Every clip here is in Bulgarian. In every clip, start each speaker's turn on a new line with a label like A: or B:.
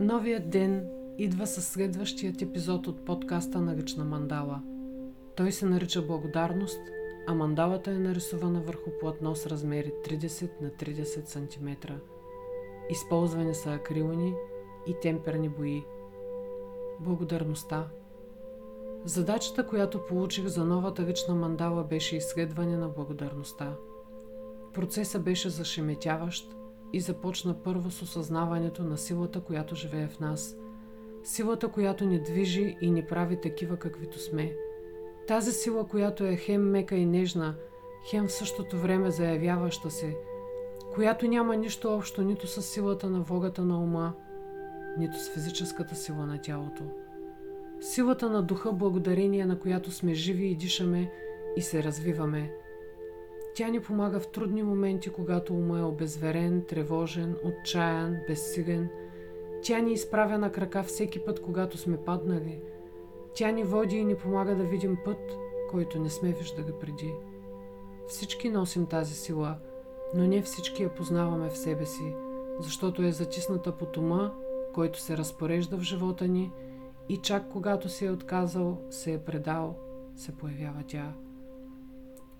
A: Новият ден идва със следващият епизод от подкаста на Ръчна мандала. Той се нарича Благодарност, а мандалата е нарисувана върху платно с размери 30 на 30 см. Използвани са акрилни и темперни бои. Благодарността Задачата, която получих за новата ръчна мандала беше изследване на благодарността. Процесът беше зашеметяващ и започна първо с осъзнаването на силата, която живее в нас. Силата, която ни движи и ни прави такива каквито сме. Тази сила, която е хем мека и нежна, хем в същото време заявяваща се, която няма нищо общо нито с силата на вогата на ума, нито с физическата сила на тялото. Силата на духа, благодарение на която сме живи и дишаме и се развиваме – тя ни помага в трудни моменти, когато ума е обезверен, тревожен, отчаян, безсилен. Тя ни изправя на крака всеки път, когато сме паднали. Тя ни води и ни помага да видим път, който не сме виждали преди. Всички носим тази сила, но не всички я познаваме в себе си, защото е затисната под ума, който се разпорежда в живота ни и чак когато се е отказал, се е предал, се появява тя.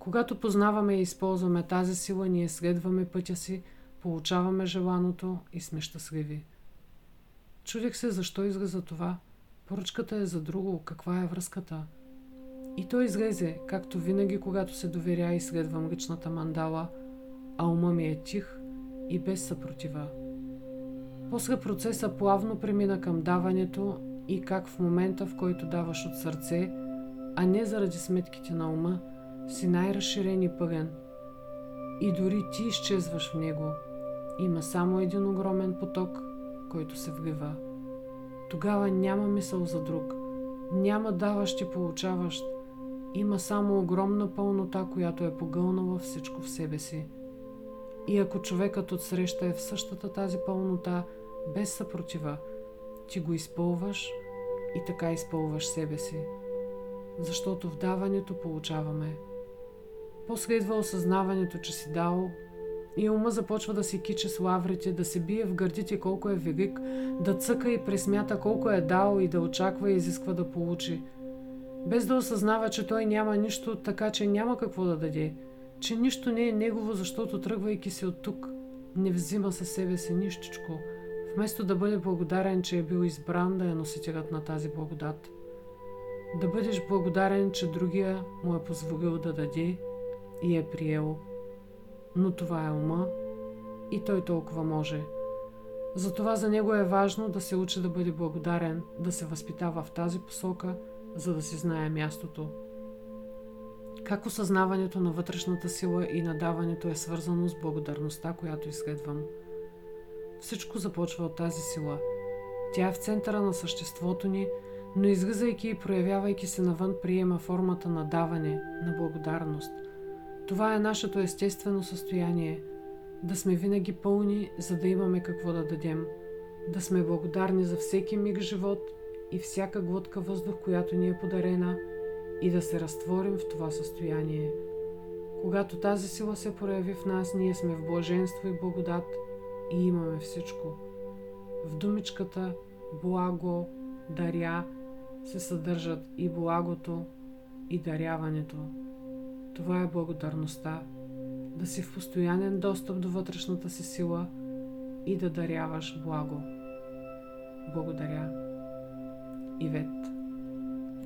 A: Когато познаваме и използваме тази сила, ние следваме пътя си, получаваме желаното и сме щастливи. Чудих се защо излезе това. Поръчката е за друго. Каква е връзката? И той излезе, както винаги, когато се доверя и следвам личната мандала, а ума ми е тих и без съпротива. После процеса плавно премина към даването и как в момента, в който даваш от сърце, а не заради сметките на ума, си най-разширен и пълен. И дори ти изчезваш в него. Има само един огромен поток, който се влива. Тогава няма мисъл за друг. Няма даващ и получаващ. Има само огромна пълнота, която е погълнала всичко в себе си. И ако човекът отсреща е в същата тази пълнота, без съпротива, ти го изпълваш и така изпълваш себе си. Защото в даването получаваме. После идва осъзнаването, че си дал и ума започва да си киче с лаврите, да се бие в гърдите колко е велик, да цъка и пресмята колко е дал и да очаква и изисква да получи. Без да осъзнава, че той няма нищо, така че няма какво да даде, че нищо не е негово, защото тръгвайки се от тук, не взима със себе си нищичко, вместо да бъде благодарен, че е бил избран да е носителят на тази благодат. Да бъдеш благодарен, че другия му е позволил да даде и е приел. Но това е ума и той толкова може. Затова за него е важно да се учи да бъде благодарен, да се възпитава в тази посока, за да си знае мястото. Как осъзнаването на вътрешната сила и надаването е свързано с благодарността, която изследвам. Всичко започва от тази сила. Тя е в центъра на съществото ни, но излизайки и проявявайки се навън, приема формата на даване, на благодарност – това е нашето естествено състояние да сме винаги пълни, за да имаме какво да дадем, да сме благодарни за всеки миг живот и всяка глътка въздух, която ни е подарена, и да се разтворим в това състояние. Когато тази сила се прояви в нас, ние сме в блаженство и благодат и имаме всичко. В думичката благо, даря се съдържат и благото, и даряването. Това е благодарността. Да си в постоянен достъп до вътрешната си сила и да даряваш благо. Благодаря. Ивет.